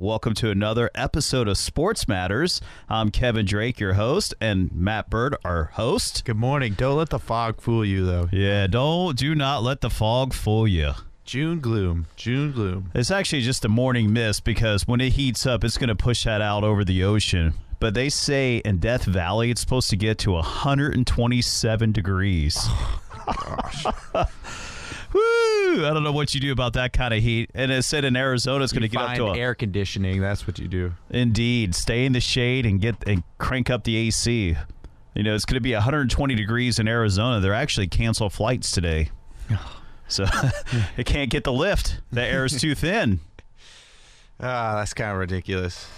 Welcome to another episode of Sports Matters. I'm Kevin Drake, your host, and Matt Bird, our host. Good morning. Don't let the fog fool you, though. Yeah, don't do not let the fog fool you. June gloom. June gloom. It's actually just a morning mist because when it heats up, it's going to push that out over the ocean. But they say in Death Valley, it's supposed to get to 127 degrees. Gosh. Woo! I don't know what you do about that kind of heat. And it said in Arizona, it's going to get up to a, air conditioning. That's what you do. Indeed, stay in the shade and get and crank up the AC. You know, it's going to be 120 degrees in Arizona. They're actually cancel flights today, so it can't get the lift. The air is too thin. Ah, that's kind of ridiculous.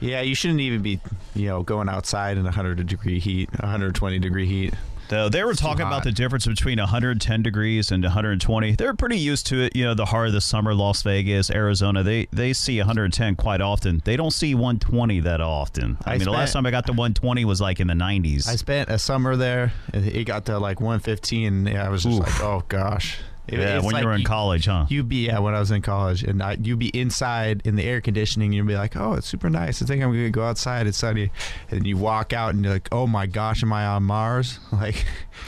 Yeah, you shouldn't even be, you know, going outside in 100 degree heat, 120 degree heat. Though they were too talking about the difference between 110 degrees and 120. They're pretty used to it. You know, the heart of the summer, Las Vegas, Arizona. They they see 110 quite often. They don't see 120 that often. I, I mean, the last time I got to 120 was like in the 90s. I spent a summer there. It got to like 115. Yeah, I was just Oof. like, oh gosh. It- yeah, it's when like you were in college, huh? You'd be yeah when I was in college, and I, you'd be inside in the air conditioning. You'd be like, "Oh, it's super nice. I think I'm gonna go outside. It's sunny." And you walk out, and you're like, "Oh my gosh, am I on Mars?" Like,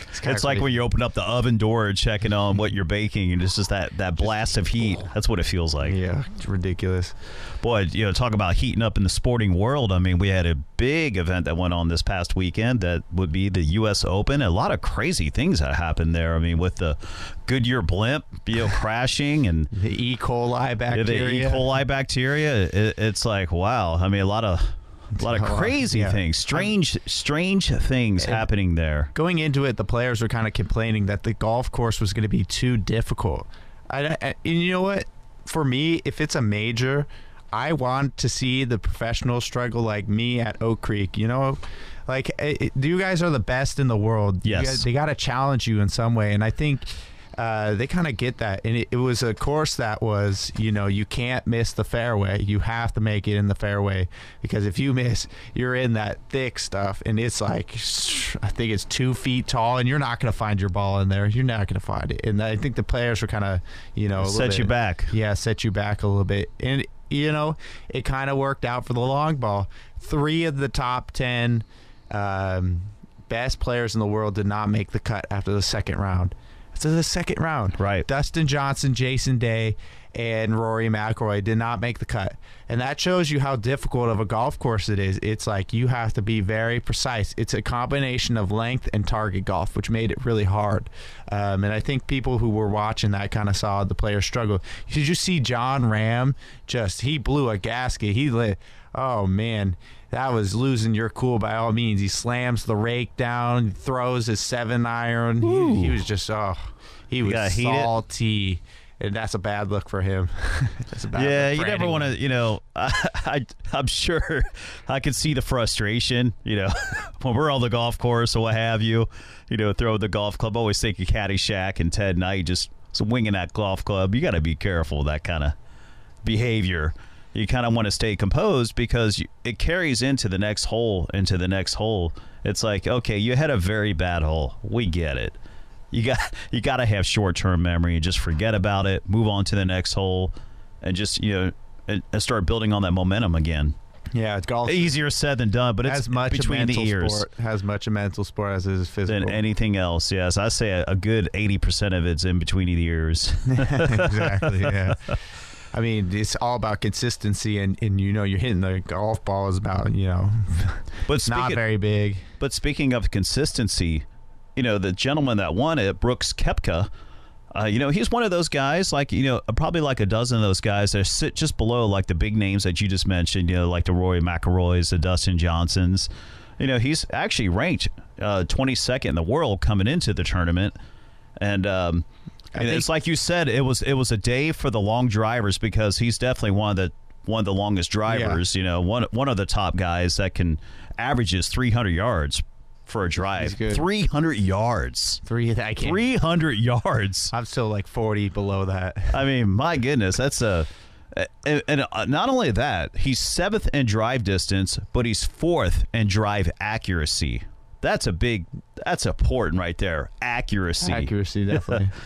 it's, It's like when you open up the oven door and checking on what you're baking, and it's just that, that blast of heat. Oh. That's what it feels like. yeah, it's ridiculous. Boy, you know, talk about heating up in the sporting world. I mean, we had a big event that went on this past weekend that would be the U.S. Open. A lot of crazy things that happened there. I mean, with the Goodyear blimp, you know, crashing and The E. coli yeah, bacteria. the E. coli bacteria. It, it's like wow. I mean, a lot of a lot of crazy yeah. things, strange, strange things happening there. Going into it, the players were kind of complaining that the golf course was going to be too difficult. I, I, and you know what? For me, if it's a major, I want to see the professionals struggle like me at Oak Creek. You know, like eh, it, you guys are the best in the world. Yes. guys- they got to challenge you in some way, and I think. Uh, they kind of get that, and it, it was a course that was, you know, you can't miss the fairway. You have to make it in the fairway because if you miss, you're in that thick stuff, and it's like, I think it's two feet tall, and you're not going to find your ball in there. You're not going to find it, and I think the players were kind of, you know, Set you back. yeah, set you back a little bit. And, you know, it kind of worked out for the long ball. Three of the top 10 um, best players in the world did not make the cut after the second round. So the second round. Right. Dustin Johnson, Jason Day, and Rory McIlroy did not make the cut. And that shows you how difficult of a golf course it is. It's like you have to be very precise. It's a combination of length and target golf, which made it really hard. Um, and I think people who were watching that kind of saw the players struggle. Did you see Jon Rahm? Just he blew a gasket. He lit. Oh man, that was losing your cool by all means. He slams the rake down, throws his seven iron. He, he was just oh, he was salty, and that's a bad look for him. that's a bad Yeah, you never want to, you know, I, I, I'm sure I could see the frustration, you know, when we're on the golf course or what have you, you know, throw the golf club. Always think of Caddyshack and Ted Knight just swinging that golf club. You got to be careful that kind of behavior. You kind of want to stay composed because you, it carries into the next hole, into the next hole. It's like, okay, you had a very bad hole. We get it. You got you got to have short term memory and just forget about it. Move on to the next hole, and just you know and, and start building on that momentum again. Yeah, it's golf. Easier said than done, but it's as much a between the ears sport, has much a mental sport as it is physical. than anything else. Yes, I say a, a good eighty percent of it's in between the ears. exactly. Yeah. I mean, it's all about consistency, and, and you know, you're hitting the golf ball is about you know, But it's not very big. but speaking of consistency, you know the gentleman that won it, Brooks Koepka. Uh, you know, he's one of those guys, like, you know, probably like a dozen of those guys that sit just below, like, the big names that you just mentioned, you know, like the Rory McIlroys, the Dustin Johnsons. You know, he's actually ranked uh, 22nd in the world coming into the tournament. And, um, and think- it's like you said, it was it was a day for the long drivers because he's definitely one of the one of the longest drivers. You know, one one of the top guys that can averages 300 yards for a drive. good. 300 yards. Three. I can't. 300 yards. I'm still like 40 below that. I mean, my goodness, that's a. And, and uh, not only that, he's seventh in drive distance, but he's fourth in drive accuracy. That's a big. That's important right there. Accuracy. Accuracy, definitely.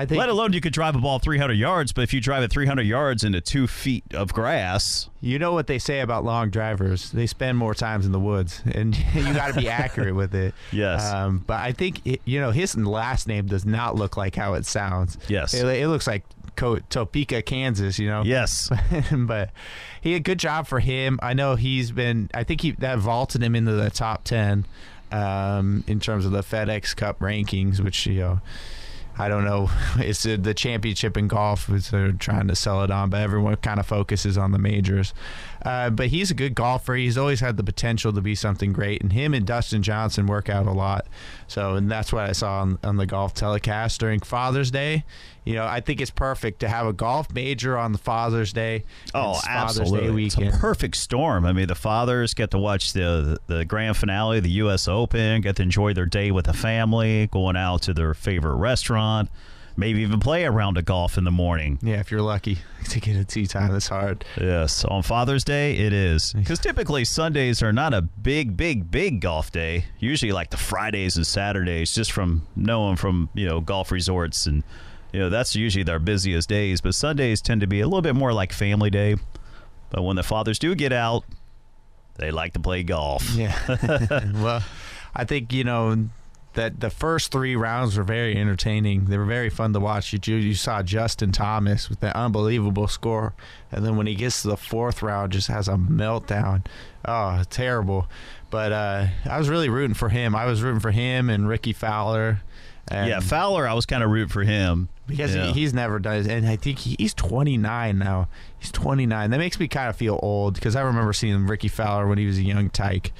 I think Let alone you could drive a ball 300 yards, but if you drive it 300 yards into two feet of grass, you know what they say about long drivers. They spend more times in the woods, and you got to be accurate with it. Yes. Um, but I think it, you know his last name does not look like how it sounds. Yes. It, it looks like Co- Topeka, Kansas. You know. yes, but he a good job for him. I know he's been. I think he that vaulted him into the top ten um, in terms of the FedEx Cup rankings, which you know. I don't know. It's the championship in golf. They're trying to sell it on, but everyone kind of focuses on the majors. Uh, but he's a good golfer. He's always had the potential to be something great, and him and Dustin Johnson work out a lot. So, and that's what I saw on, on the golf telecast during Father's Day. You know, I think it's perfect to have a golf major on the Father's Day. Oh, Father's Day absolutely! It's a perfect storm. I mean, the fathers get to watch the the grand finale, the U.S. Open, get to enjoy their day with the family, going out to their favorite restaurant, maybe even play around a round of golf in the morning. Yeah, if you're lucky to get a tee time, it's hard. Yes, on Father's Day it is because typically Sundays are not a big, big, big golf day. Usually, like the Fridays and Saturdays, just from knowing from you know golf resorts and you know that's usually their busiest days. But Sundays tend to be a little bit more like family day. But when the fathers do get out, they like to play golf. Yeah. well, I think you know that the first three rounds were very entertaining. They were very fun to watch. You you saw Justin Thomas with that unbelievable score, and then when he gets to the fourth round, just has a meltdown. Oh, terrible. But uh, I was really rooting for him. I was rooting for him and Rickie Fowler. And yeah, Fowler, I was kind of rooting for him because Yeah. he, he's never done it. And I think he, he's 29 now. He's 29. That makes me kind of feel old because I remember seeing Rickie Fowler when he was a young tyke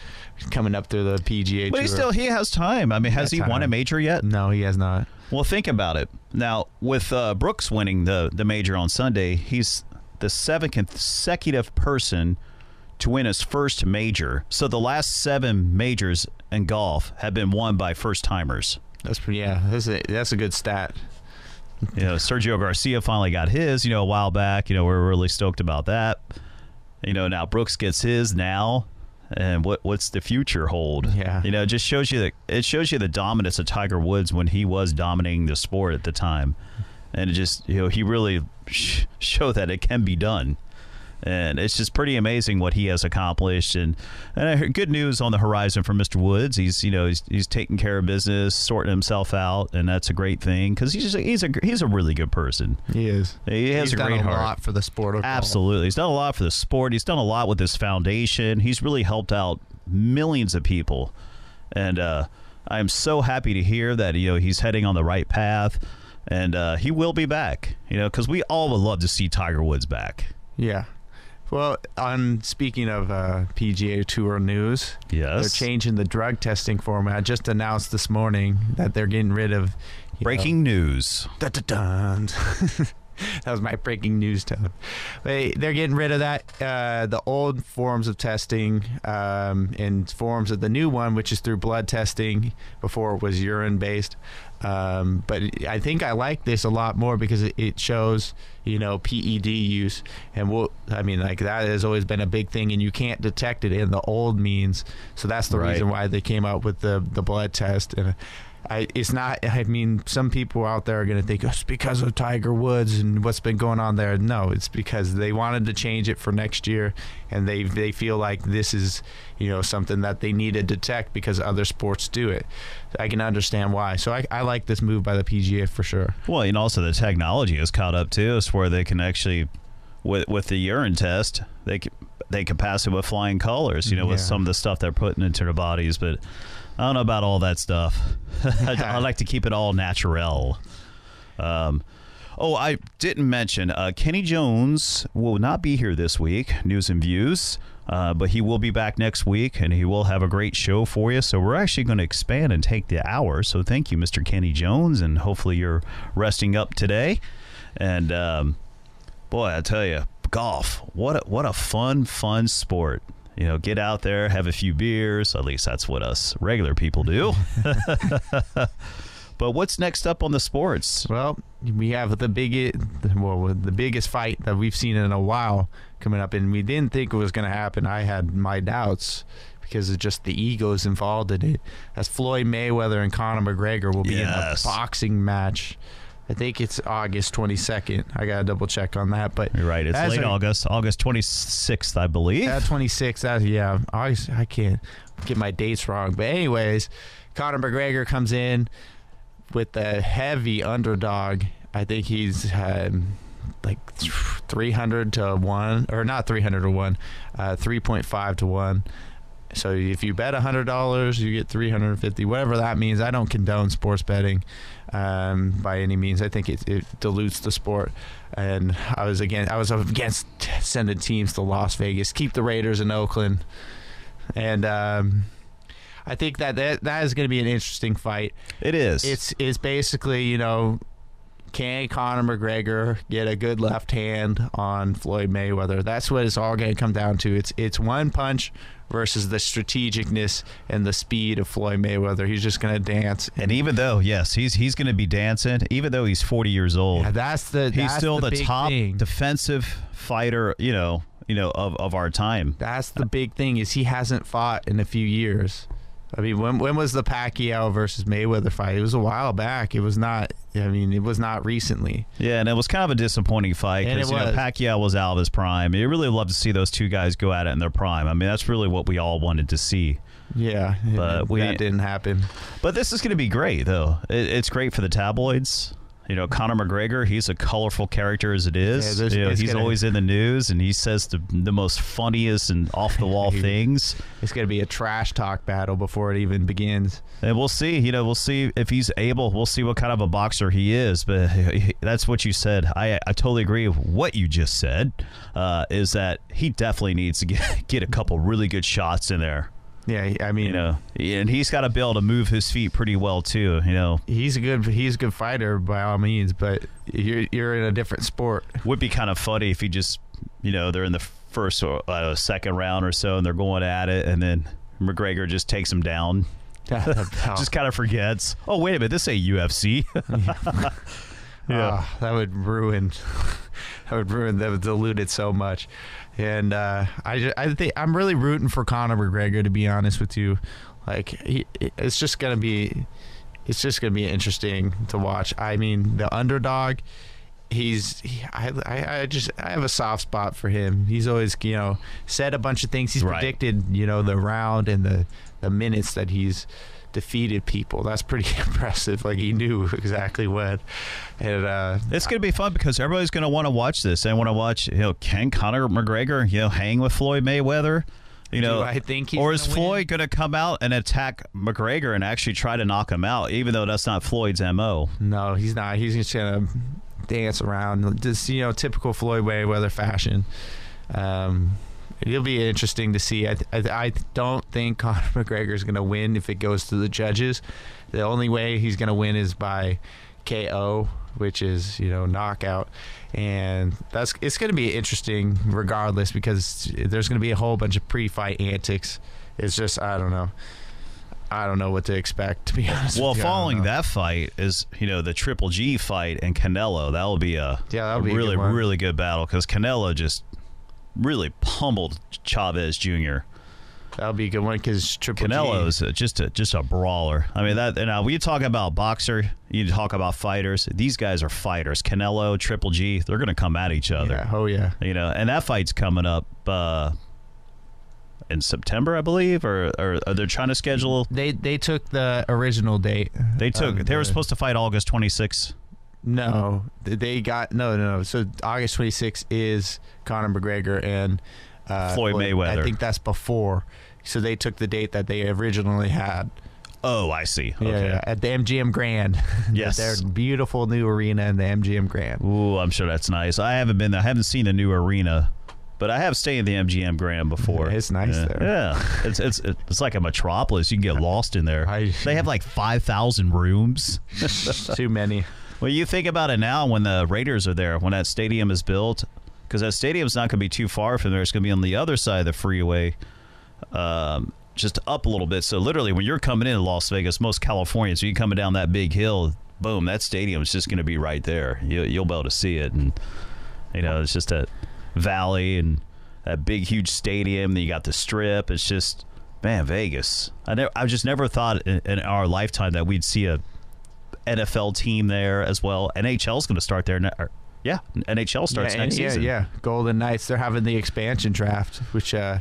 coming up through the PGA But he Tour. still he has time. I mean, has he won a major yet? no, he has not. Well, think about it. Now, with uh, Brooks winning the the major on Sunday, he's the seventh consecutive person to win his first major. So the last seven majors in golf have been won by first timers. That's pretty. Yeah, that's a that's a good stat. You know, Sergio Garcia finally got his. You know, a while back. You know, we're really stoked about that. You know, now Brooks gets his now. And what what's the future hold? Yeah. you know, it just shows you that it shows you the dominance of Tiger Woods when he was dominating the sport at the time, and it just you know he really sh- showed that it can be done, and it's just pretty amazing what he has accomplished. And and I heard good news on the horizon for Mr. Woods. He's you know he's he's taking care of business, sorting himself out, and that's a great thing because he's just, he's a he's a really good person. He is. He has He's a done great a heart. lot for the sport. Absolutely. He's done a lot for the sport. He's done a lot with his foundation. He's really helped out millions of people. And uh, I'm so happy to hear that you know he's heading on the right path and uh, he will be back, you know, cuz we all would love to see Tiger Woods back. Yeah. Well, on speaking of uh, PGA Tour news, Yes. they're changing the drug testing format. Just announced this morning that they're getting rid of Breaking news. Know, dun-dun-dun. that was my breaking news tone. They they're getting rid of that. Uh, the old forms of testing um, and forms of the new one, which is through blood testing. Before it was urine based. Um, but I think I like this a lot more because it, shows, you know, PED use, and we'll, I mean, like that has always been a big thing, and you can't detect it in the old means. So that's the Right. reason why they came out with the the blood test. And I, it's not. I mean, some people out there are going to think "Oh, it's because of Tiger Woods and what's been going on there. No, it's because they wanted to change it for next year, and they they feel like this is, you know, something that they need to detect because other sports do it. I can understand why. So I, I like this move by the PGA for sure. Well, and also the technology has caught up too, is where they can actually, with with the urine test, they can, they can pass it with flying colors. You know, with some of the stuff they're putting into their bodies, but I don't know about all that stuff. I, I like to keep it all natural. Um, oh, I didn't mention uh, Kenny Jones will not be here this week. News and views. Uh, but he will be back next week and he will have a great show for you. So we're actually going to expand and take the hour. So thank you, Mr. Kenny Jones, and hopefully you're resting up today. And um, boy, I tell you, golf what a, what a fun, fun sport. You know, get out there, have a few beers. At least that's what us regular people do. but what's next up on the sports? Well, we have the biggest, well, the biggest fight that we've seen in a while coming up, and we didn't think it was going to happen. I had my doubts because of just the egos involved in it. As Floyd Mayweather and Conor McGregor will be Yes. in a boxing match, I think it's August 22nd. I gotta double check on that, but You're right. It's late a- August, August 26th, I believe. At 26, that, yeah, August. I can't get my dates wrong, but anyways, Conor McGregor comes in with the heavy underdog. I think he's um, like 300 to one, or not 300 to one, uh, 3.5 to one. So if you bet hundred dollars, you get three hundred and fifty. Whatever that means. I don't condone sports betting um, by any means. I think it, it dilutes the sport. And I was again, I was against sending teams to Las Vegas. Keep the Raiders in Oakland. And um, I think that that, that is going to be an interesting fight. it is. It's it's basically you know, can Conor McGregor get a good left hand on Floyd Mayweather? That's what it's all going to come down to. It's it's one punch versus the strategicness and the speed of Floyd Mayweather. He's just going to dance. and even though, yes, he's he's going to be dancing, even though he's 40 years old, Yeah, that's the he's that's still the, big top thing. defensive fighter, you know, you know, of, of our time. That's the big thing is he hasn't fought in a few years. I mean, when when was the Pacquiao versus Mayweather fight? It was a while back. It was not. I mean, it was not recently. Yeah, and it was kind of a disappointing fight because you know, was. Pacquiao was out of his prime. You really love to see those two guys go at it in their prime. I mean, that's really what we all wanted to see. Yeah, But we- that didn't happen. But this is going to be great, though. It, it's great for the tabloids. You know, Conor McGregor, he's a colorful character as it Yeah, you know, he's gonna- always in the news and he says the, the most funniest and off the wall things. It's going to be a trash talk battle before it even begins. And we'll see. You know, we'll see if he's able. We'll see what kind of a boxer he is. But that's what you said. I I totally agree with what you just said. Uh, is that he definitely needs to get get a couple really good shots in there. Yeah, I mean, You know, and he's got to be able to move his feet pretty well too. You know, he's a good he's a good fighter by all means, but you're you're in a different sport. would be kind of funny if he just, you know, they're in the first or uh, second round or so, and they're going at it, and then McGregor just takes him down. Just kind of forgets. Oh wait a minute, this ain't UFC. Ah, that would ruin. that would ruin. That would dilute it so much. And uh, I, ju- I think I'm really rooting for Conor McGregor to be honest with you. Like he, it's just gonna be, it's just gonna be interesting to watch. I mean, the underdog. He's, he, I, I, I just, I have a soft spot for him. He's always, you know, said a bunch of things. He's Right. predicted, you know, the round and the, the minutes that he's defeated people. That's pretty impressive. Like he knew exactly when. And uh, It's going to be fun because everybody's going to want to watch this. They want to watch, you know, can Conor McGregor, you know, hang with Floyd Mayweather? You know, I think he's or is gonna Floyd going to come out and attack McGregor and actually try to knock him out, even though that's not Floyd's mo? No, he's not. He's just gonna dance around, just you know, typical Floyd Mayweather fashion. Um, it'll be interesting to see. I, I, I don't think Conor McGregor is gonna win if it goes to the judges. The only way he's gonna win is by KO, which is you know knockout, and that's it's gonna be interesting regardless because there's gonna be a whole bunch of pre-fight antics. It's just I don't know. I don't know what to expect to be honest. Well, with you. Following that fight is, you know, the Triple G fight and Canelo. That will be a, Yeah, that'll a be a good really, one. really good battle because Canelo just really pummeled Chavez Jr. That'll be a good one because Triple G- Canelo's uh, just a just a brawler. I mean that. And uh, when talk about boxer, you talk about fighters. These guys are fighters. Canelo, Triple G, they're going to come at each other. Yeah, oh yeah. You know, and that fight's coming up uh, in September, I believe, or, or, or they're trying to schedule. They they took the original date. They took. of they were supposed to fight August 26th. No, they got no no no. So August 26th is Conor McGregor and uh, Floyd Mayweather. I think that's before. So they took the date that they originally had. Oh, I see. Yeah, Okay. yeah, at the MGM Grand. Yes. their beautiful new arena in the MGM Grand. Ooh, I'm sure that's nice. I haven't been there. I haven't seen the new arena, but I have stayed in the MGM Grand before. Yeah, it's nice yeah. there. Yeah, it's it's it's like a metropolis. You can get lost in there. I- they have like five thousand rooms. Too many. Well, you think about it now when the Raiders are there, when that stadium is built, because that stadium's not going to be too far from there. It's going to be on the other side of the freeway. Um, just up a little bit. So literally, when you're coming into Las Vegas, most Californians, you're coming down that big hill, boom, that stadium's just going to be right there. You, you'll be able to see it, and you know, it's just a valley and that big, huge stadium. Then you got the strip. It's just, man, Vegas. I never, I just never thought in, in our lifetime that we'd see a NFL team there as well. NHL's going to start there. Ne- or, yeah, NHL starts yeah, next yeah, season. Yeah, Golden Knights. They're having the expansion draft, which, uh,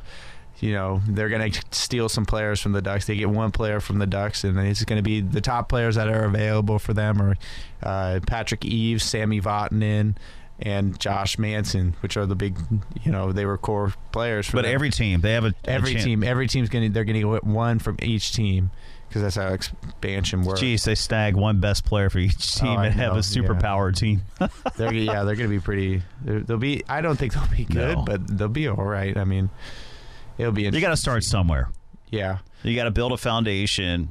you know, they're going to steal some players from the Ducks. They get one player from the Ducks, and it's going to be the top players that are available for them are uh, Patrick Eaves, Sami Vatanen, and Josh Manson, which are the big, you know, they were core players. For But them. every team, they have a a every chan- team, every team's going to they're going to get one from each team because that's how expansion works. Geez, they snag one best player for each oh, team Oh, and have a superpower team. They're, yeah, they're going to be pretty. They'll be. I don't think they'll be good, No. but they'll be all right. I mean, it'll be. you got to start somewhere. Yeah, You got to build a foundation,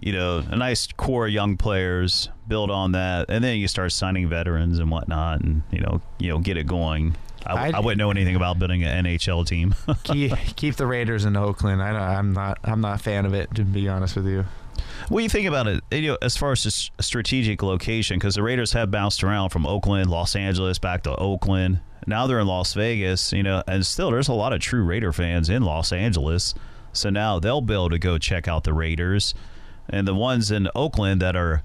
you know, a nice core of young players, build on that, and then you start signing veterans and whatnot, and you know, you know, get it going. I, I wouldn't know anything about building an NHL team. keep, keep the Raiders in Oakland. I, I'm not. I'm not a fan of it to be honest with you. what do you think about it? You know, as far as just strategic location, because the Raiders have bounced around from Oakland, Los Angeles, back to Oakland. Now they're in Las Vegas, you know, and still there's a lot of true Raider fans in Los Angeles. So now they'll be able to go check out the Raiders, and the ones in Oakland that are,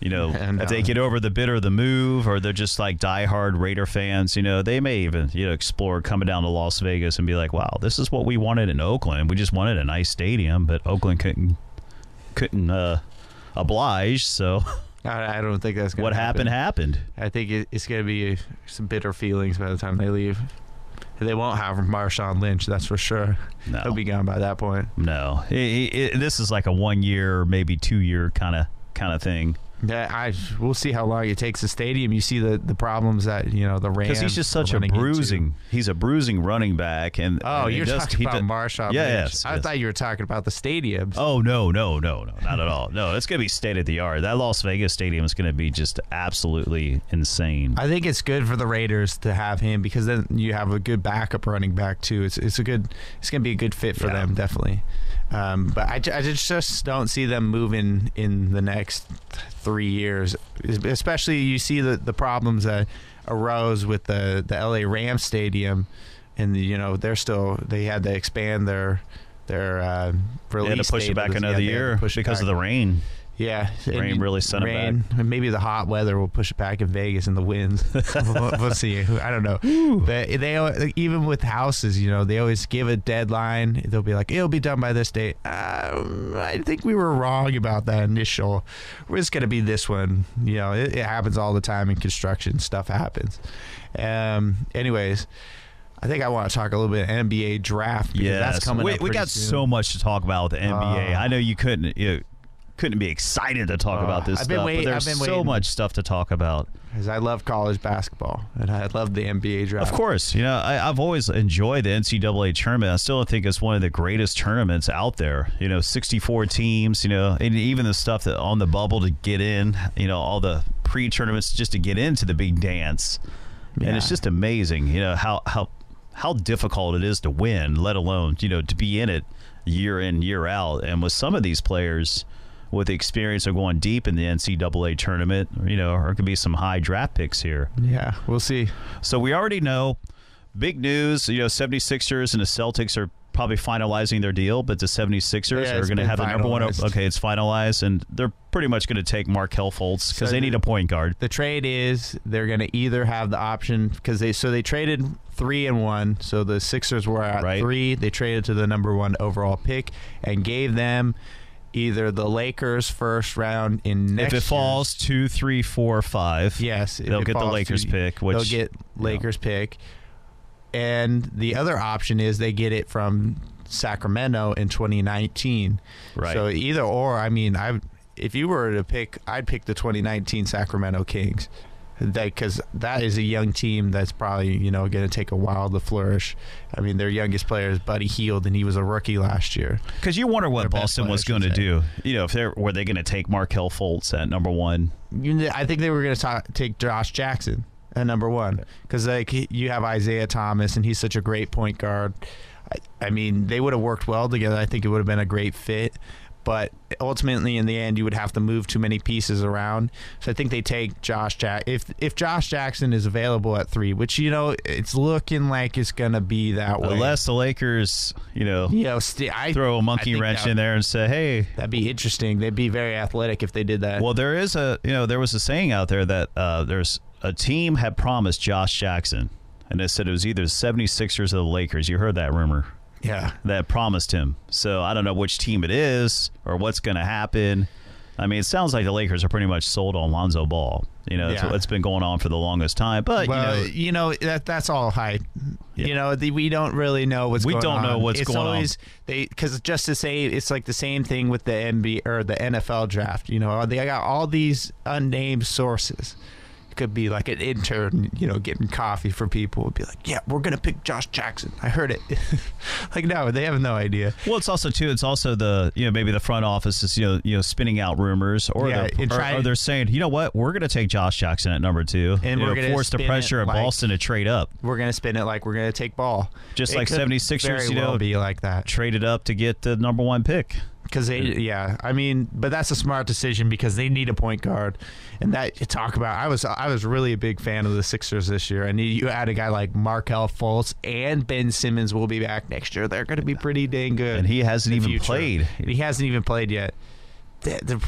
you know, And, if they get over the bit of the move, or they're just like diehard Raider fans, you know, they may even you know explore coming down to Las Vegas and be like, wow, this is what we wanted in Oakland. We just wanted a nice stadium, but Oakland couldn't couldn't uh, oblige. So I, don't think that's gonna what happen. happened happened. I think it's going to be some bitter feelings by the time they leave. They won't have Marshawn Lynch, that's for sure. No, He'll be gone by that point. no. It- it- this is like a one year, maybe two year kind of kind of thing. Yeah, I we'll see how long it takes the stadium. You see the, the problems that you know the Rams Because he's just such a running into. bruising. He's a bruising running back, and Oh, and you're talking about Marshawn Yeah, yes, I yes. thought you were talking about the stadiums. Oh no, no, no, no, not at all. No, it's gonna be state of the art. That Las Vegas stadium is gonna be just absolutely insane. I think it's good for the Raiders to have him because then you have a good backup running back too. It's it's a good it's going to be a good fit for Yeah. them definitely. Um, but I, I just don't see them moving in the next three years. Especially you see the the problems that arose with the the LA Rams stadium, and you know they're still they had to expand their their uh, They release. had to push it back another yeah, they had to year because of the rain. Yeah, Rain really sent it rain, and Maybe the hot weather will push it back in Vegas and the winds. we'll, we'll see. I don't know. But they even with houses, you know, they always give a deadline. They'll be like, "It'll be done by this date." Um, I think we were wrong about that initial. It's going to be this one. You know, it, it happens all the time in construction. Stuff happens. Um. Anyways. I think I want to talk a little bit NBA draft because Yes, that's coming we, up. we got soon. so much to talk about with the NBA. Uh, I know you couldn't you couldn't be excited to talk Uh, about this I've been wait- but there's I've been so waiting. much stuff to talk about. because I love college basketball and I love the NBA draft. Of course, you know I, I've always enjoyed the NCAA tournament. I still think it's one of the greatest tournaments out there. You know, 64 teams. You know, and even the stuff that on the bubble to get in. You know, all the pre-tournaments just to get into the big dance, and it's just amazing. You know how how how difficult it is to win, let alone you know to be in it year in year out. And with some of these players. With the experience of going deep in the NCAA tournament, you know, there could be some high draft picks here. Yeah, we'll see. So we already know big news, you know, 76ers and the Celtics are probably finalizing their deal, but the 76ers Yeah, are going to have the number one. Okay, it's finalized, and they're pretty much going to take Markelle Fultz because So they need a point guard. The trade is they're going to either have the option because they so they traded three and one. So the Sixers were at Right. three. They traded to the number one overall pick and gave them either the Lakers first round in next. if it falls two, three, four, five, yes, they'll get the Lakers to- pick, which they'll get Lakers pick, and the other option is they get it from Sacramento in 2019. Right. So either or, I mean, I if you were to pick, I'd pick the 2019 Sacramento Kings. Because that is a young team that's probably you know going to take a while to flourish. I mean, their youngest player is Buddy Hield, and he was a rookie last year. because you wonder what Their Boston was going to do. You know, if they were they going to take Markelle Fultz at number one? I think they were going to take Josh Jackson at number one because like you have Isaiah Thomas and he's such a great point guard. I, I mean, they would have worked well together. I think it would have been a great fit. But ultimately in the end you would have to move too many pieces around. So I think they take Josh Jack if if Josh Jackson is available at three, which you know it's looking like it's gonna be that way. Unless the Lakers, you know, you know, st- I throw a monkey wrench that- in there and say, "Hey, That'd be interesting. They'd be very athletic if they did that. Well, there is a you know there was a saying out there that uh, there's a team had promised Josh Jackson, and they said it was either the 76ers or the Lakers. You heard that rumor yeah. that promised him. So I don't know which team it is or what's going to happen. I mean, it sounds like the Lakers are pretty much sold on Lonzo Ball. You know, it's Yeah. what's been going on for the longest time. But Well, you know, that that's all hype. Yeah. You know, the, we don't really know what's We going don't on. know what's it's going on. They because just to say it's like the same thing with the NBA or the NFL draft. You know, they got all these unnamed sources. Could be like an intern, you know, getting coffee for people. Would be like, yeah, we're gonna pick Josh Jackson. I heard it. like, no, they have no idea. well, it's also too. It's also the you know maybe the front office is you know you know spinning out rumors, or Yeah, they're, or, or they're saying, you know what, we're to take Josh Jackson at number two, And you we're know, gonna force the pressure at like- Boston to trade up. We're gonna spin it like we're gonna take ball. Just It like could 76ers, very you well know, be like that. traded up to get the number one pick. Because they, mm. yeah, I mean, but that's a smart decision because they need a point guard, and that you talk about. I was, I was really a big fan of the Sixers this year, and you add a guy like Markelle Fultz and Ben Simmons will be back next year. They're going to be pretty dang good. And he hasn't even future. played. He hasn't even played yet. They- they're-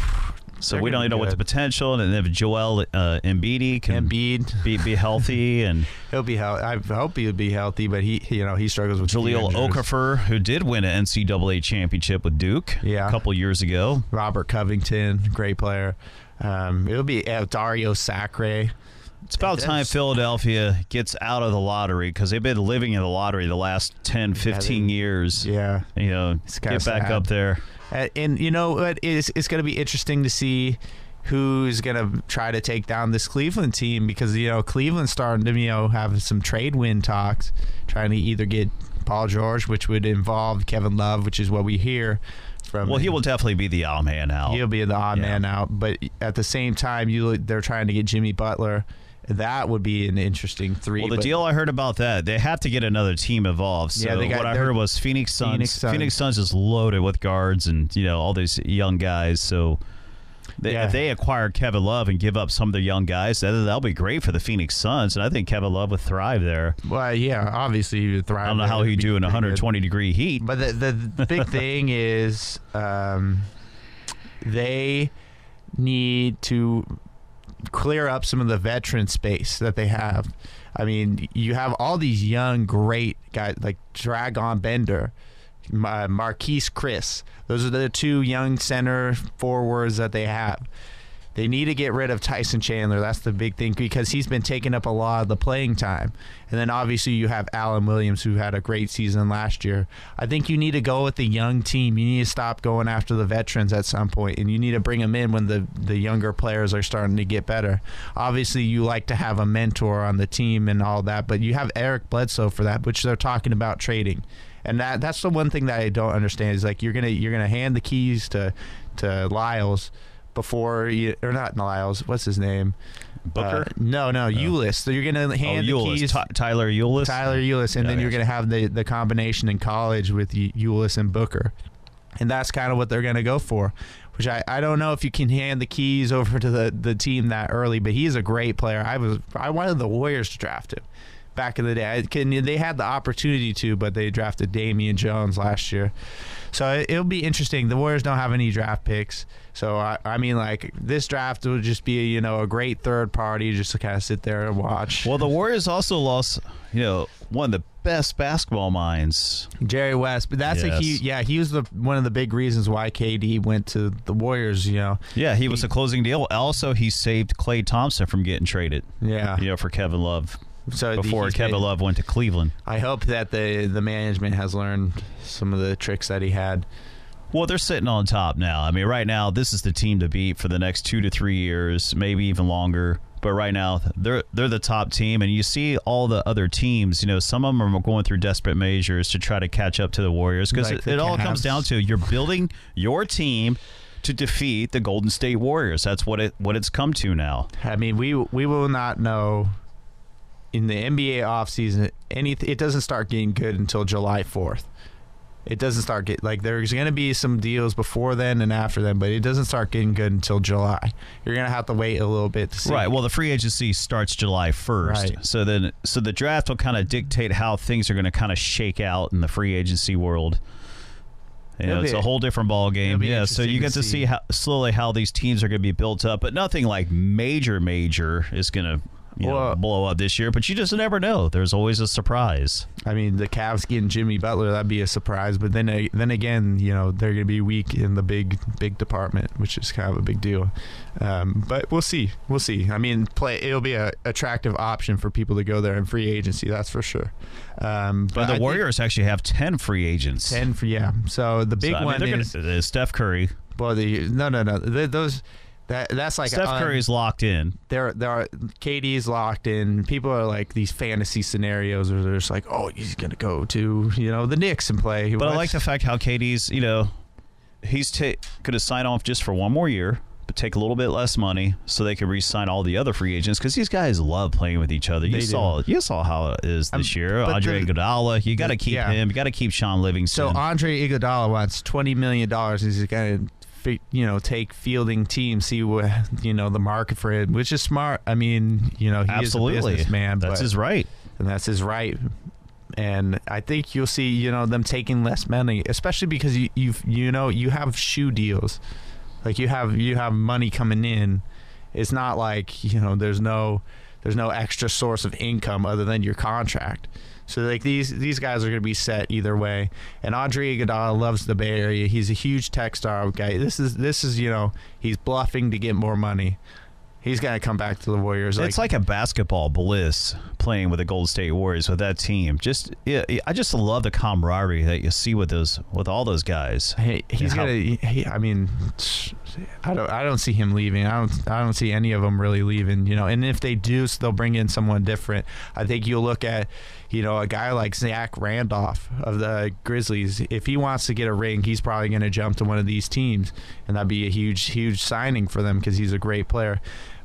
So they're we don't even know be what the good. potential, and then if Joel uh, Embiid can Embiid, be, be healthy, and he'll be healthy. I hope he'll be healthy, but he, you know, he struggles with Jahlil. Okafor, who did win an NCAA championship with Duke Yeah. a couple years ago. Robert Covington, great player. Um, it'll be uh, Dario Sacre. It's about time. Philadelphia gets out of the lottery because they've been living in the lottery the last 10, 15 they- years. Yeah, You know, get back sad. up there. Uh, and you know what? It's, it's going to be interesting to see who's going to try to take down this Cleveland team because you know Cleveland's starting to you know have some trade win talks, trying to either get Paul George, which would involve Kevin Love, which is what we hear from. Well, he will definitely be the odd man out. He'll be the odd Yeah. man out, but at the same time, you they're trying to get Jimmy Butler. That would be an interesting three. Well, the deal I heard about that, they have to get another team involved. So Yeah, they got- what I heard was Phoenix Suns. Phoenix Suns. Phoenix Suns is loaded with guards and you know all these young guys. So they, Yeah. if they acquire Kevin Love and give up some of their young guys, that, that'll be great for the Phoenix Suns. And I think Kevin Love would thrive there. Well, yeah, obviously he would thrive. I don't know how he'd do in pretty good. 120 degree heat. But the the, the big thing is um, they need to clear up some of the veteran space that they have. I mean, you have all these young, great guys like Dragan Bender, Ma- Marquese Chriss. Those are the two young center forwards that they have. They need to get rid of Tyson Chandler. That's the big thing because he's been taking up a lot of the playing time. And then obviously you have Alan Williams who had a great season last year. I think you need to go with the young team. You need to stop going after the veterans at some point and you need to bring them in when the the younger players are starting to get better. Obviously you like to have a mentor on the team and all that, but you have Eric Bledsoe for that, which they're talking about trading. And that that's the one thing that I don't understand is like you're going to you're to hand the keys to to Lyles before you or not Lyles, what's his name? Booker? Uh, no, no, Ulis. So you're going to oh, hand the keys Ty- Tyler Ulis. Tyler Ulis, and Yeah, then you're going to have the the combination in college with Eu- Ulis and Booker, and that's kind of what they're going to go for. Which I, I don't know if you can hand the keys over to the, the team that early, but he's a great player. I was I wanted the Warriors to draft him back in the day. I can, they had the opportunity to, but they drafted Damian Jones last year. So it, it'll be interesting. The Warriors don't have any draft picks, so I, I mean, like this draft would just be you know a great third party just to kind of sit there and watch. Well, the Warriors also lost, you know, one of the best basketball minds. Jerry West, but that's a huge. Yeah, he was the one of the big reasons why KD went to the Warriors. You know. Yeah, he was a closing deal. Also, he saved Klay Thompson from getting traded. Yeah. You know, for Kevin Love So before Kevin made- Love went to Cleveland. I hope that the the management has learned some of the tricks that he had. Well, they're sitting on top now. I mean, right now, this is the team to beat for the next two to three years, maybe even longer. But right now, they're they're the top team, and you see all the other teams. You know, some of them are going through desperate measures to try to catch up to the Warriors because Like it, it all comes down to you're building your team to defeat the Golden State Warriors. That's what it what it's come to now. I mean, we we will not know in the NBA offseason any. It doesn't start getting good until July fourth. It doesn't start get like there's going to be some deals before then and after then, but it doesn't start getting good until July. You're going to have to wait a little bit to see. Right. Well, the free agency starts July 1st. Right. So then so the draft will kind of dictate how things are going to kind of shake out in the free agency world. You know, it's a whole different ball game. Yeah, so you get to see. see how slowly how these teams are going to be built up, but nothing like major major is going to you know, Well- blow up this year, but you just never know. There's always a surprise. I mean, the Cavs getting Jimmy Butler that'd be a surprise, but then then again, you know, they're going to be weak in the big big department, which is kind of a big deal. Um, but we'll see, we'll see. I mean, play it'll be a attractive option for people to go there in free agency, that's for sure. Um, but But I the think Warriors actually have 10 free agents. ten for yeah. So the big So, I mean, one is gonna, uh, Steph Curry. well, the no no no th those. That, that's like Steph un- Curry's locked in. there there are KD's locked in. People are like these fantasy scenarios where they're just like, oh, he's gonna go to you know the Knicks and play. But I like the fact how KD's, you know, he's ta- could have signed off just for one more year, but take a little bit less money so they could re-sign all the other free agents because these guys love playing with each other. You They do. saw, you saw how it is this Um, year. Andre the- Iguodala, you got to keep yeah. him. You got to keep Shaun Livingston. So Andre Iguodala wants twenty million dollars. He's going to, you know, take fielding teams, see what you know the market for it, which is smart. I mean, you know, he Absolutely, is a businessman, That's but, his right. and that's his right. And I think you'll see, you know, them taking less money, especially because you you you know you have shoe deals, like you have you have money coming in. It's not like you know there's no there's no extra source of income other than your contract. So like these these guys are going to be set either way. And Andre Iguodala loves the Bay Area. He's a huge tech star guy. This is this is you know he's bluffing to get more money. He's going to come back to the Warriors. it's like a basketball bliss playing with the Golden State Warriors with that team. Just, yeah, I just love the camaraderie that you see with those, with all those guys. Hey, he's gonna. He, I mean, I don't. I don't see him leaving. I don't. I don't see any of them really leaving. You know, and if they do, so they'll bring in someone different. I think you'll look at, you know, a guy like Zach Randolph of the Grizzlies. If he wants to get a ring, he's probably going to jump to one of these teams, and that'd be a huge, huge signing for them because he's a great player.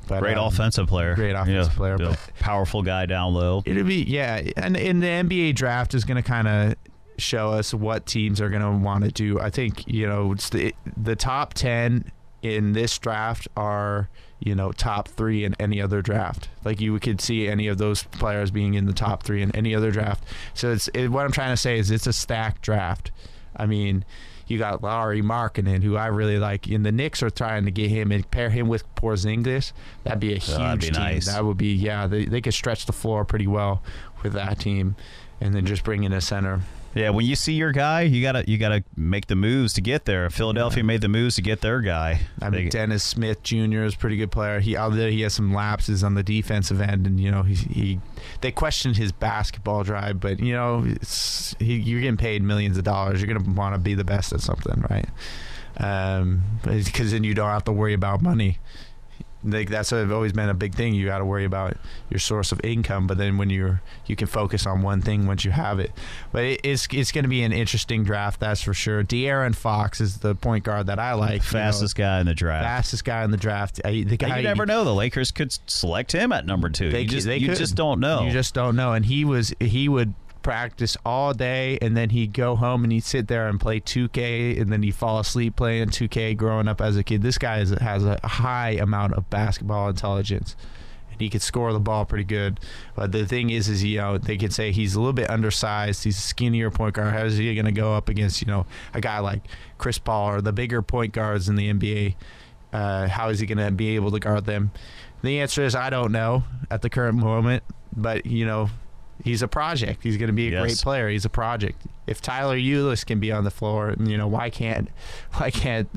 But, Great um, offensive player. great offensive know, player, powerful guy down low. It'll be yeah, and in the NBA draft is going to kind of show us what teams are going to want to do. I think you know it's the the top ten in this draft are you know top three in any other draft. Like you could see any of those players being in the top three in any other draft. So it's it, what I'm trying to say is it's a stacked draft. I mean. You got Lauri Markkanen, who I really like, and the Knicks are trying to get him and pair him with Porzingis. That'd be a huge Oh, be team. nice. That would be yeah. They they could stretch the floor pretty well with that team, and then just bring in a center. Yeah, when you see your guy, you gotta you gotta make the moves to get there. Philadelphia made the moves to get their guy. I mean, They- Dennis Smith Jr. is a pretty good player. He although he has some lapses on the defensive end, and you know he he they questioned his basketball drive, but you know it's, he, you're getting paid millions of dollars. You're gonna want to be the best at something, right? Um, because then you don't have to worry about money. Like that's always been a big thing. You got to worry about your source of income, but then when you're you can focus on one thing once you have it. But it, it's it's going to be an interesting draft, that's for sure. De'Aaron Fox is the point guard that I like. you know, fastest guy in the draft. fastest guy in the draft. I, the guy you never know. The Lakers could select him at number two. They you just, they you could. just don't know. You just don't know. And he was he would practice all day, and then he'd go home and he'd sit there and play 2K, and then he'd fall asleep playing 2K. Growing up as a kid, this guy is, has a high amount of basketball intelligence. And he could score the ball pretty good, but the thing is, is you know they could say he's a little bit undersized. He's a skinnier point guard. How is he going to go up against you know a guy like Chris Paul or the bigger point guards in the NBA? Uh, how is he going to be able to guard them? The answer is I don't know at the current moment, but you know, he's a project. He's going to be a great player. He's a project. If Tyler Ulis can be on the floor, you know, why can't why can't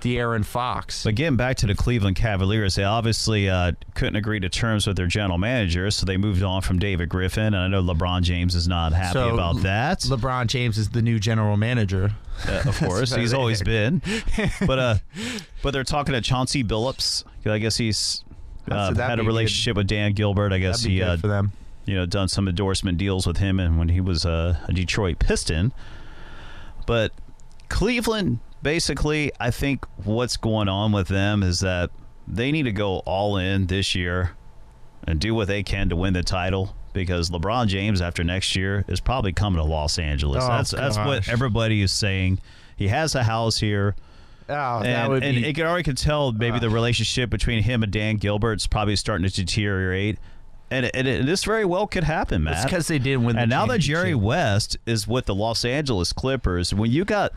De'Aaron Fox? But getting back to the Cleveland Cavaliers, they obviously uh, couldn't agree to terms with their general manager, so they moved on from David Griffin. And I know LeBron James is not happy So, about that. LeBron James is the new general manager. Uh, of course, he's always been. But uh, but they're talking to Chauncey Billups. I guess he's uh, that'd had a good. relationship with Dan Gilbert. I guess he good uh, for them. You know done some endorsement deals with him and when he was a, a Detroit Piston. But Cleveland, basically, I think what's going on with them is that they need to go all in this year and do what they can to win the title because LeBron James after next year is probably coming to Los Angeles. Oh, that's that's what everybody is saying. He has a house here. Oh, and, and be. it can already can tell maybe Uh. the relationship between him and Dan Gilbert's probably starting to deteriorate, and, it, and, it, this very well could happen, it's Matt. because they didn't win. and now that Jerry. West is with the Los Angeles Clippers, when you got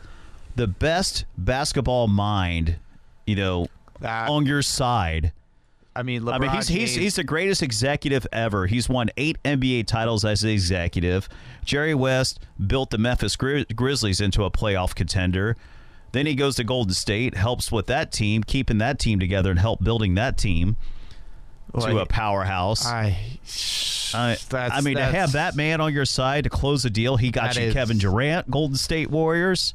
the best basketball mind, you know, That- on your side. I mean, LeBron I mean, he's he's James- he's the greatest executive ever. He's won eight NBA titles as an executive. Jerry West built the Memphis Gri- Grizzlies into a playoff contender. Then he goes to Golden State, helps with that team, keeping that team together, and help building that team to a powerhouse. I. I, that's, I mean, to have that man on your side to close the deal, he got you is- Kevin Durant, Golden State Warriors.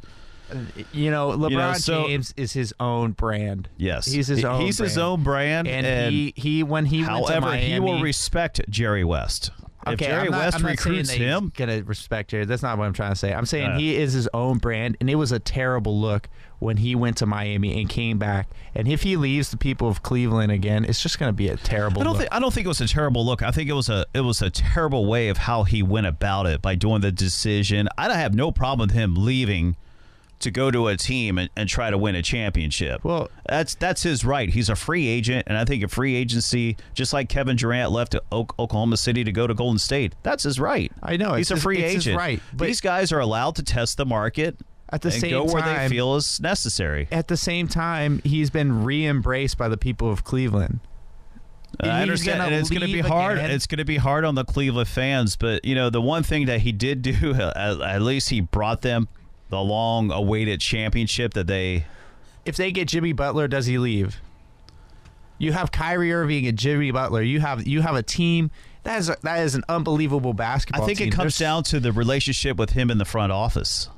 You know, LeBron so- James is his own brand. Yes, he's his own. He's his brand. own brand, and, he he when he went to however, Miami, he will respect Jerry West. if Jerry not, West recruits him, gonna respect Jerry. That's not what I'm trying to say. I'm saying Uh. he is his own brand, and it was a terrible look when he went to Miami and came back. And if he leaves the people of Cleveland again, it's just gonna be a terrible. I don't look. think I don't think it was a terrible look. I think it was a it was a terrible way of how he went about it by doing the decision. I don't have no problem with him leaving to go to a team and, and try to win a championship. Well- that's that's his right. He's a free agent, and I think a free agency, just like Kevin Durant left Oak- Oklahoma City to go to Golden State, that's his right. I know, he's it's a free agent. right, but- These guys are allowed to test the market At the and same go where they time- feel is necessary. At the same time, he's been re-embraced by the people of Cleveland. I understand, and it's going to be hard. again. It's going to be hard on the Cleveland fans, but you know the one thing that he did do, at, at least he brought them the long-awaited championship that they. If they get Jimmy Butler, does he leave? You have Kyrie Irving and Jimmy Butler. You have you have a team that is a, that is an unbelievable basketball. I think team. it comes There's- down to the relationship with him in the front office.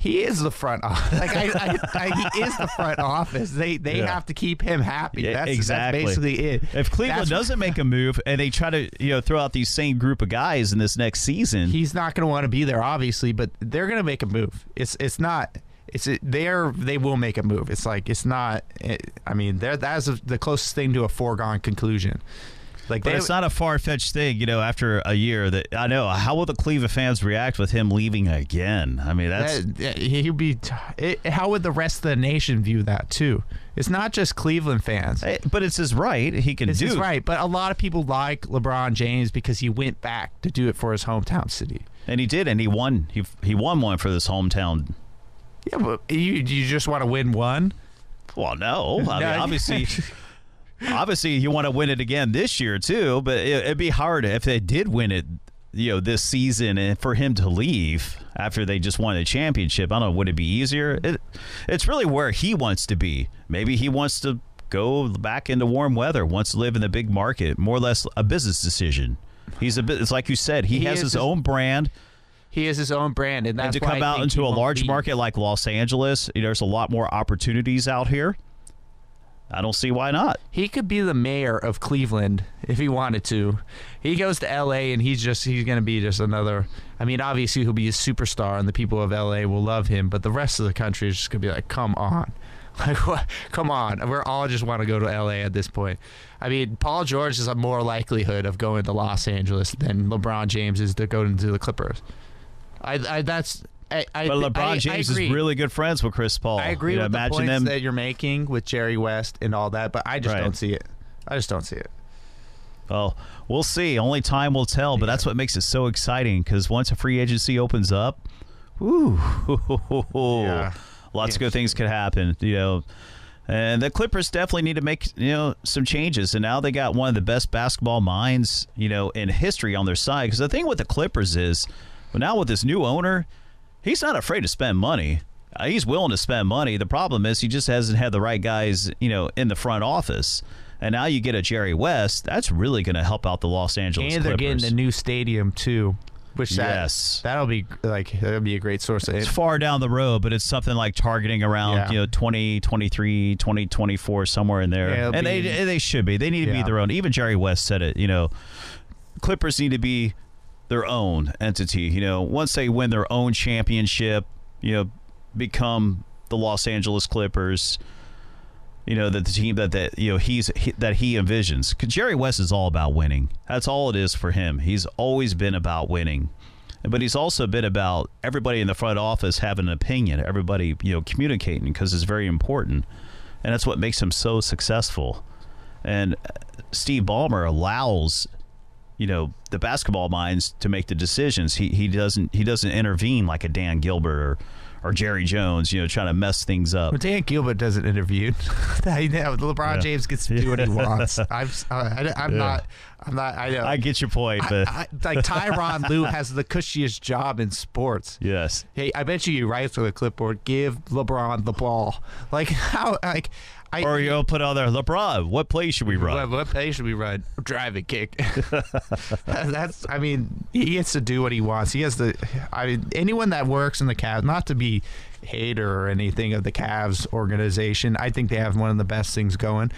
He is the front office. Like I, I, I, he is the front office. They they Yeah. have to keep him happy. Yeah, that's, exactly. That's basically it. If Cleveland That's- doesn't make a move and they try to you know throw out these same group of guys in this next season, he's not going to want to be there, obviously. But they're going to make a move. It's it's not. It's they're they will make a move. It's like it's not. It, I mean, that's the closest thing to a foregone conclusion. Like but they, it's not a far fetched thing, you know. After a year, that I know, how will the Cleveland fans react with him leaving again? I mean, that's that, he'd be. It, how would the rest of the nation view that too? It's not just Cleveland fans. eh, but it's his right. He can do. It's do his right, but a lot of people like LeBron James because he went back to do it for his hometown city. and he did, and he won. He he won one for this hometown Yeah, but you you just want to win one. Well, no. I mean, obviously, obviously, you want to win it again this year too. But it, it'd be hard if they did win it, you know, this season, and for him to leave after they just won a championship. I don't know. Would it be easier? It, it's really where he wants to be. Maybe he wants to go back into warm weather. Wants to live in the big market. More or less a business decision. He's a bit. It's like you said. He, He has his his- own brand. He is his own brand, and that's and to come out into a large leave. market like Los Angeles, you know, there's a lot more opportunities out here. I don't see why not. He could be the mayor of Cleveland if he wanted to. He goes to L.A. and he's just he's going to be just another. I mean, obviously he'll be a superstar and the people of L.A. will love him, but the rest of the country is just going to be like, come on. Like what? Come on, we're all just want to go to LA at this point. I mean, Paul George is a more likelihood of going to Los Angeles than LeBron James is to go into the Clippers. I, I that's I, I, But LeBron I- James is really good friends with Chris Paul. I agree You know, with the imagine points them. that you're making with Jerry West and all that, but I just Right. don't see it. I just don't see it. Well, we'll see. Only time will tell. But that's what makes it so exciting because once a free agency opens up, woo, Yeah. lots of good things could happen. You know. And the Clippers definitely need to make you know some changes, and now they got one of the best basketball minds you know in history on their side. Because the thing with the Clippers is, well, now with this new owner, he's not afraid to spend money. Uh, he's willing to spend money. The problem is he just hasn't had the right guys, you know, in the front office. And now you get a Jerry West. That's really going to help out the Los Angeles and they're Clippers. getting a new stadium too, which that, Yes. that'll be like that'll be a great source of it's far down the road, but it's something like targeting around Yeah. you know 2023, 2024, somewhere in there. Yeah, and they be- they should be. They need to be their own. Even Jerry West said it. You know, Clippers need to be their own entity. You know, once they win their own championship, you know, become the Los Angeles Clippers. you know that the team that that you know he's he, that he envisions. 'Cause Jerry West is all about winning. That's all it is for him. He's always been about winning. But he's also been about everybody in the front office having an opinion, everybody, you know, communicating because it's very important. And that's what makes him so successful. And uh, Steve Ballmer allows you know the basketball minds to make the decisions. He he doesn't he doesn't intervene like a Dan Gilbert or or Jerry Jones, you know, trying to mess things up. But Dan Gilbert doesn't interview. I know LeBron Yeah. James gets to do what he wants. I'm uh, I, I'm Yeah. not I'm not I know. I get your point, but I, I, like Tyronn Lue has the cushiest job in sports. yes, Hey, I bet you he writes with a clipboard. Give LeBron the ball. Like how? Like I. or you'll put on there, LeBron. What play should we run? what, what play should we run? Drive and kick. That's. I mean, he gets to do what he wants. He has the. I mean, anyone that works in the Cavs, not to be hater or anything of the Cavs organization. I think they have one of the best things going,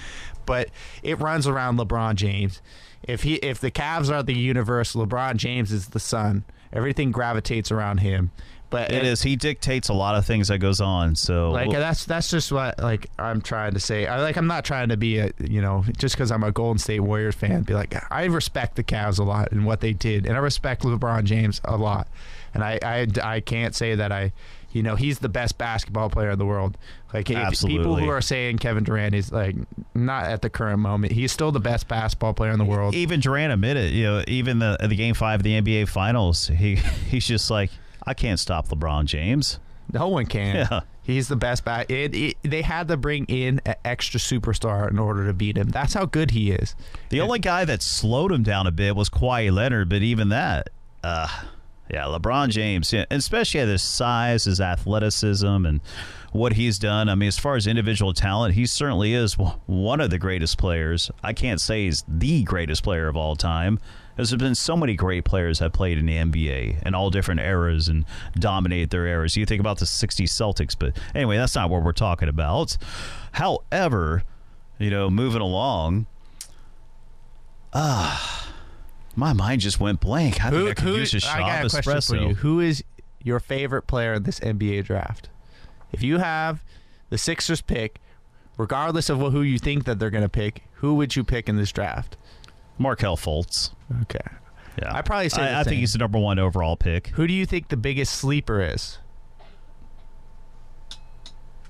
but it runs around LeBron James. If he, if the Cavs are the universe, LeBron James is the sun. Everything gravitates around him. But It is. He dictates a lot of things that goes on. So like that's that's just what like I'm trying to say. I like I'm not trying to be a you know just because I'm a Golden State Warriors fan. Be like I respect the Cavs a lot and what they did, and I respect LeBron James a lot. And I I, I can't say that I you know he's the best basketball player in the world. Like if people who are saying Kevin Durant is like not at the current moment, he's still the best basketball player in the world. even Durant admitted, you know, even the the game five of the NBA Finals, he he's just like, I can't stop LeBron James. No one can. Yeah. He's the best back. It, it, they had to bring in an extra superstar in order to beat him. That's how good he is. The only guy that slowed him down a bit was Kawhi Leonard, but even that, uh, yeah, LeBron James, yeah, especially at his size, his athleticism, and what he's done. I mean, as far as individual talent, he certainly is one of the greatest players. I can't say he's the greatest player of all time. There's been so many great players that played in the NBA in all different eras and dominated their eras. You think about the 60s Celtics, but anyway, that's not what we're talking about. However, you know, moving along, ah, my mind just went blank. I think I could use a shot I got a of question for you. Who is your favorite player in this NBA draft? If you have the Sixers pick, regardless of who you think that they're going to pick, who would you pick in this draft? Markelle Fultz. Okay. Yeah, I'd probably say I, I think he's the number one overall pick. Who do you think the biggest sleeper is?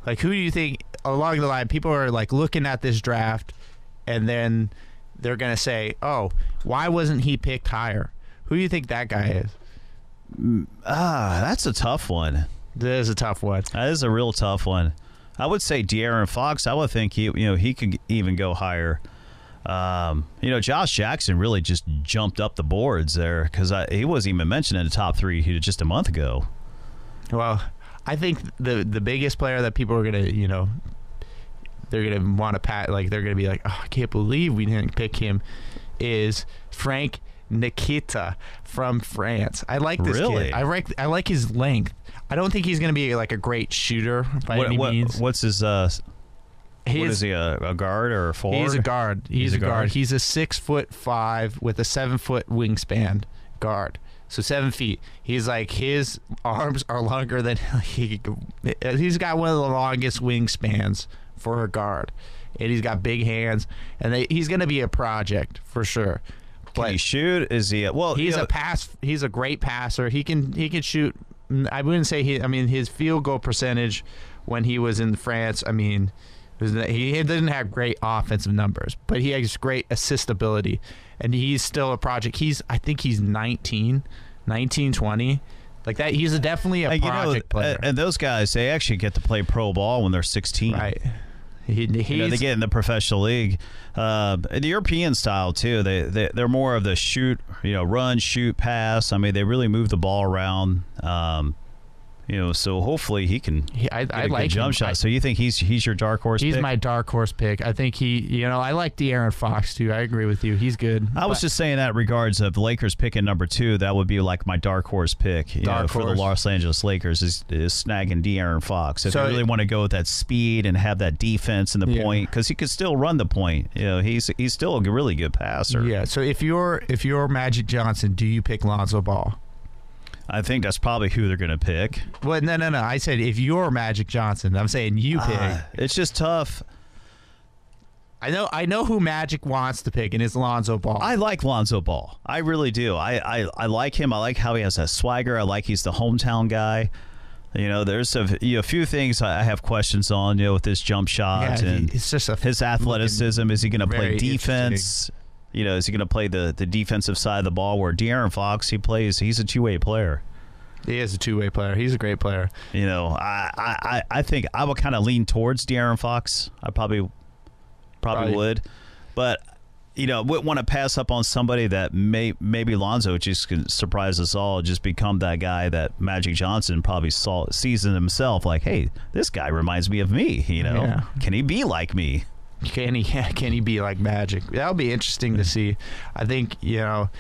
Like, who do you think along the line people are like looking at this draft, and then they're gonna say, "Oh, why wasn't he picked higher?" Who do you think that guy is? Ah, that's a tough one. That is a tough one. That is a real tough one. I would say De'Aaron Fox. I would think he, you know, he could even go higher. Um, you know, Josh Jackson really just jumped up the boards there because he wasn't even mentioned in the top three just a month ago. Well, I think the the biggest player that people are gonna, you know, they're gonna want to pat like they're gonna be like, oh, I can't believe we didn't pick him, is Frank Ntilikina from France. I like this Really? kid. I like I like his length. I don't think he's gonna be like a great shooter by What, any what- means. what's his? Uh, what His- is he? A, a guard or a forward? He's a guard. He's, He's a a guard. guard? He's a six foot five with a seven foot wingspan guard. So seven feet. He's like his arms are longer than he. He's got one of the longest wingspans for a guard, and he's got big hands. And they, he's going to be a project for sure. Can he shoot? Is he? A, well, he's you know, a pass. He's a great passer. He can he can shoot. I wouldn't say he. I mean, his field goal percentage when he was in France. I mean, he didn't have great offensive numbers, but he has great assist ability, and he's still a project. He's I think he's 19, 19, 20. Like that, he's a, definitely a Uh, you know, project player, uh, and those guys they actually get to play pro ball when they're 16. right? He, You know, they he's- get in the professional league. Uh, the European style too. They, they they're more of the shoot, you know, run, shoot, pass. I mean, they really move the ball around. Um, you know, so hopefully he can he- I, get I a like good jump him. shot. I- so you think he's he's your dark horse? He's pick? my dark horse pick. I think he, you know, I like De'Aaron Fox too. I agree with you. He's good. I was just saying that regards of Lakers picking number two. That would be like my dark horse pick you Dark know, for the Los Angeles Lakers is, is snagging De'Aaron Fox. If So- you really want to go with that speed and have that defense and the Yeah. point, because he could still run the point. You know, he's he's still a really good passer. Yeah. So if you're if you're Magic Johnson, do you pick Lonzo Ball? I think that's probably who they're going to pick. Well, no, no, no. I said if you're Magic Johnson, I'm saying you pick. Ah, it's just tough. I know I know who Magic wants to pick, and it's Lonzo Ball. I like Lonzo Ball. I really do. I, I, I like him. I like how he has that swagger. I like he's the hometown guy. You know, there's a, you know, a few things I have questions on. You know, with his jump shot Yeah, and it's just a his athleticism. Is he going to play defense? You know, is he going to play the the defensive side of the ball? Where De'Aaron Fox, he plays. He's a two way player. he is a two way player. He's a great player. You know, I I, I- think I would kind of lean towards De'Aaron Fox. I probably probably Probably. would, but you know, wouldn't want to pass up on somebody that may maybe Lonzo just could surprise us all, just become that guy that Magic Johnson probably saw sees in himself. Like, hey, this guy reminds me of me. You know, Yeah. can he be like me? Can he can he be like Magic? That'll be interesting to hmm. see. I think you know.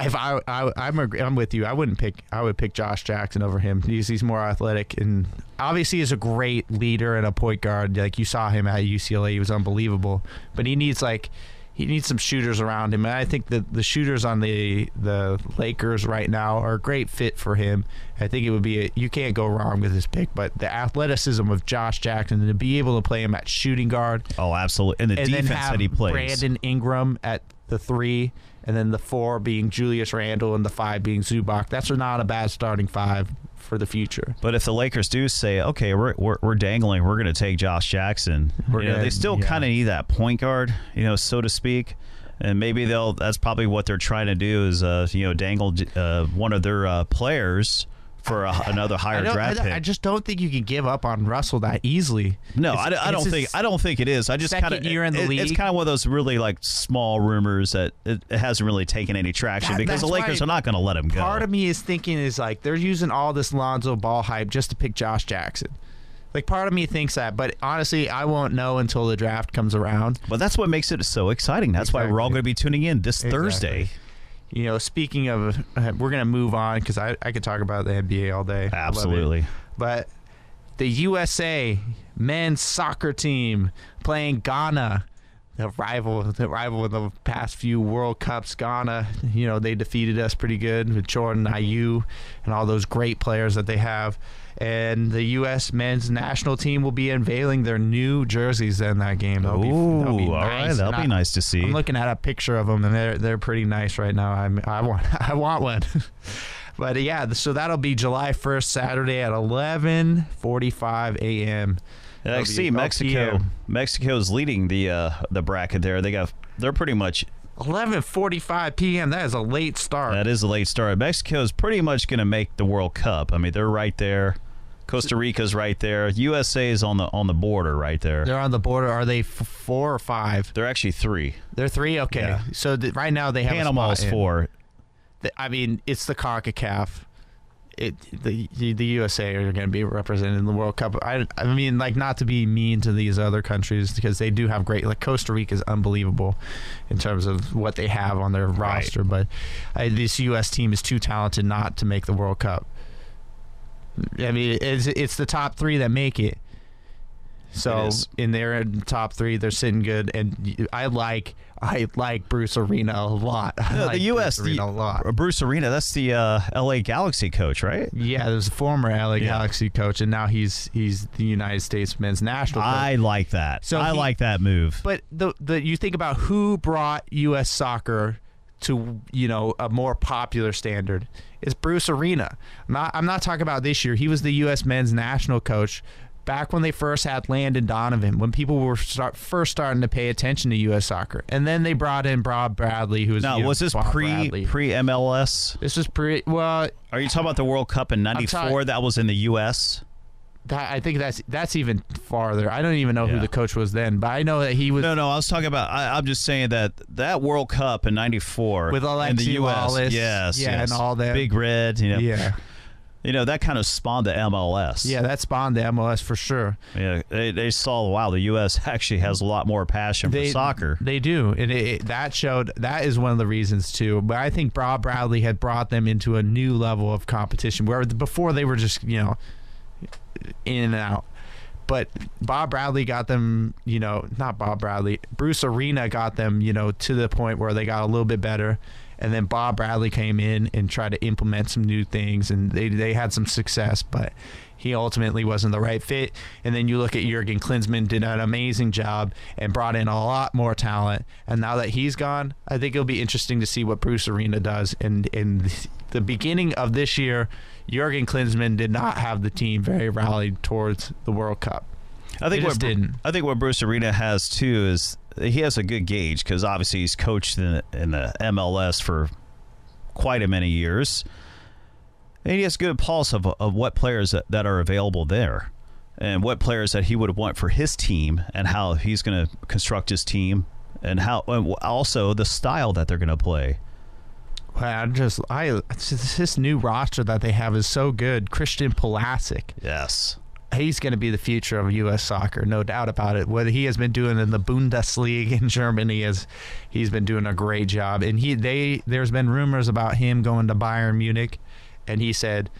If I, I I'm agree, I'm with you. I wouldn't pick. I would pick Josh Jackson over him. He's he's more athletic and obviously is a great leader and a point guard. Like you saw him at UCLA, he was unbelievable. But he needs like he needs some shooters around him. And I think that the shooters on the the Lakers right now are a great fit for him. I think it would be a, you can't go wrong with this pick. But the athleticism of Josh Jackson to be able to play him at shooting guard Oh, absolutely. And the and defense that he plays. Brandon Ingram at the three, and then the four being Julius Randle, and the five being Zubac. That's not a bad starting five for the future. But if the Lakers do say, okay, we're we're, we're dangling, we're going to take Josh Jackson, We're you know, they still yeah. kind of need that point guard, you know, so to speak. And maybe they'll. That's probably what they're trying to do is, uh, you know, dangle uh, one of their uh, players for a, another higher draft I, pick. I just don't think you can give up on Russell that easily. no, It's- I, don't- I don't think. I don't think it is. I just kind of year in the it, It's kind of one of those really like small rumors that it, it hasn't really taken any traction That- because the Lakers are not going to let him go. Part of me is thinking is like they're using all this Lonzo Ball hype just to pick Josh Jackson. Like part of me thinks that, but honestly, I won't know until the draft comes around. but that's what makes it so exciting. That's why we're all going to be tuning in this Thursday. You know, speaking of, uh, we're gonna move on because I I could talk about the NBA all day. I love it. Absolutely. But the USA men's soccer team playing Ghana, the rival, the rival of the past few World Cups. Ghana, you know, they defeated us pretty good with Jordan Ayew and all those great players that they have. And the U.S. men's national team will be unveiling their new jerseys in that game. That'll be, that'll be Ooh, all right, that'll be nice to see. I'm looking at a picture of them, and they're they're pretty nice right now. I'm I want I want one. but uh, yeah, so that'll be July 1st, Saturday at 11:45 a.m. I see be Mexico. is leading the uh, the bracket there. They got they're pretty much 11:45 p.m. That is a late start. that is a late start. Mexico is pretty much going to make the World Cup. I mean, they're right there. Costa Rica's right there. USA is on the on the border right there. They're on the border. Are they f- four or five? They're actually three. They're three. Okay, Yeah. so th- right now they have a Panama's spot in. four. The- I mean, it's the Concacaf. It the the USA are going to be represented in the World Cup. I I mean, like not to be mean to these other countries because they do have great. Like Costa Rica is unbelievable in terms of what they have on their roster, but I, this U.S. team is too talented not to make the World Cup. I mean, it's it's the top three that make it. So in their top three, they're sitting good, and I like I like Bruce Arena a lot. No, like the U.S. Bruce Arena a lot. Bruce Arena. That's the uh, L.A. Galaxy coach, right? Yeah, there's a former LA Yeah. Galaxy coach, and now he's he's the United States men's national coach. I like that. So I he- like that move. but the the you think about who brought U.S. soccer to you know a more popular standard. is Bruce Arena. I'm not I'm not talking about this year. He was the U.S. men's national coach back when they first had Landon Donovan, when people were start, first starting to pay attention to U.S. soccer, and then they brought in Bob Bradley, who was now, was this Bob pre Bradley. pre MLS? This was pre. Well, Are you talking about the World Cup in '94? talking- That was in the U.S. that I think that's that's even farther. I don't even know who the coach was then, but I know that he was No, no, I was talking about. I, I'm just saying that that World Cup in '94 With in the U.S. Wallace, yes, yeah, yes. and all that. Big Red, you know, yeah. you know that kind of spawned the MLS. Yeah, that spawned the MLS for sure. yeah. They, they saw wow, the U.S. actually has a lot more passion They for soccer. They do, and it, it- that showed. That is one of the reasons too. But I think Bob Bradley had brought them into a new level of competition where before they were just you know in and out. But Bob Bradley got them, you know, not Bob Bradley, Bruce Arena got them, you know, to the point where they got a little bit better. And then Bob Bradley came in and tried to implement some new things, and they they had some success. But he ultimately wasn't the right fit. And then you look at Jurgen Klinsmann, did an amazing job and brought in a lot more talent. And now that he's gone, I think it'll be interesting to see what Bruce Arena does. And in the beginning of this year, Jurgen Klinsmann did not have the team very rallied towards the World Cup. I think They what didn't. I think what Bruce Arena has too is he has a good gauge because obviously he's coached in, in the MLS for quite a many years, and he has good pulse of of what players that, that are available there, and what players that he would want for his team, and how he's going to construct his team, and how and also the style that they're going to play. Well, I just I this new roster that they have is so good. Christian Pulisic, Yes. he's going to be the future of U.S. soccer, no doubt about it. What he has been doing in the Bundesliga in Germany is he's been doing a great job. And he they there's been rumors about him going to Bayern Munich, and he said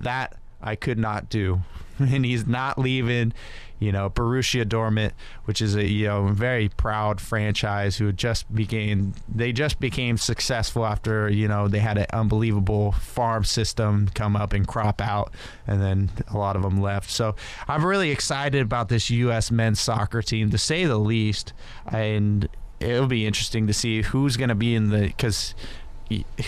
that I could not do, and he's not leaving. You know, Borussia Dortmund, which is a you know very proud franchise who just became they just became successful after you know they had an unbelievable farm system come up and crop out, and then a lot of them left. So I'm really excited about this U.S. men's soccer team to say the least, and it'll be interesting to see who's going to be in the because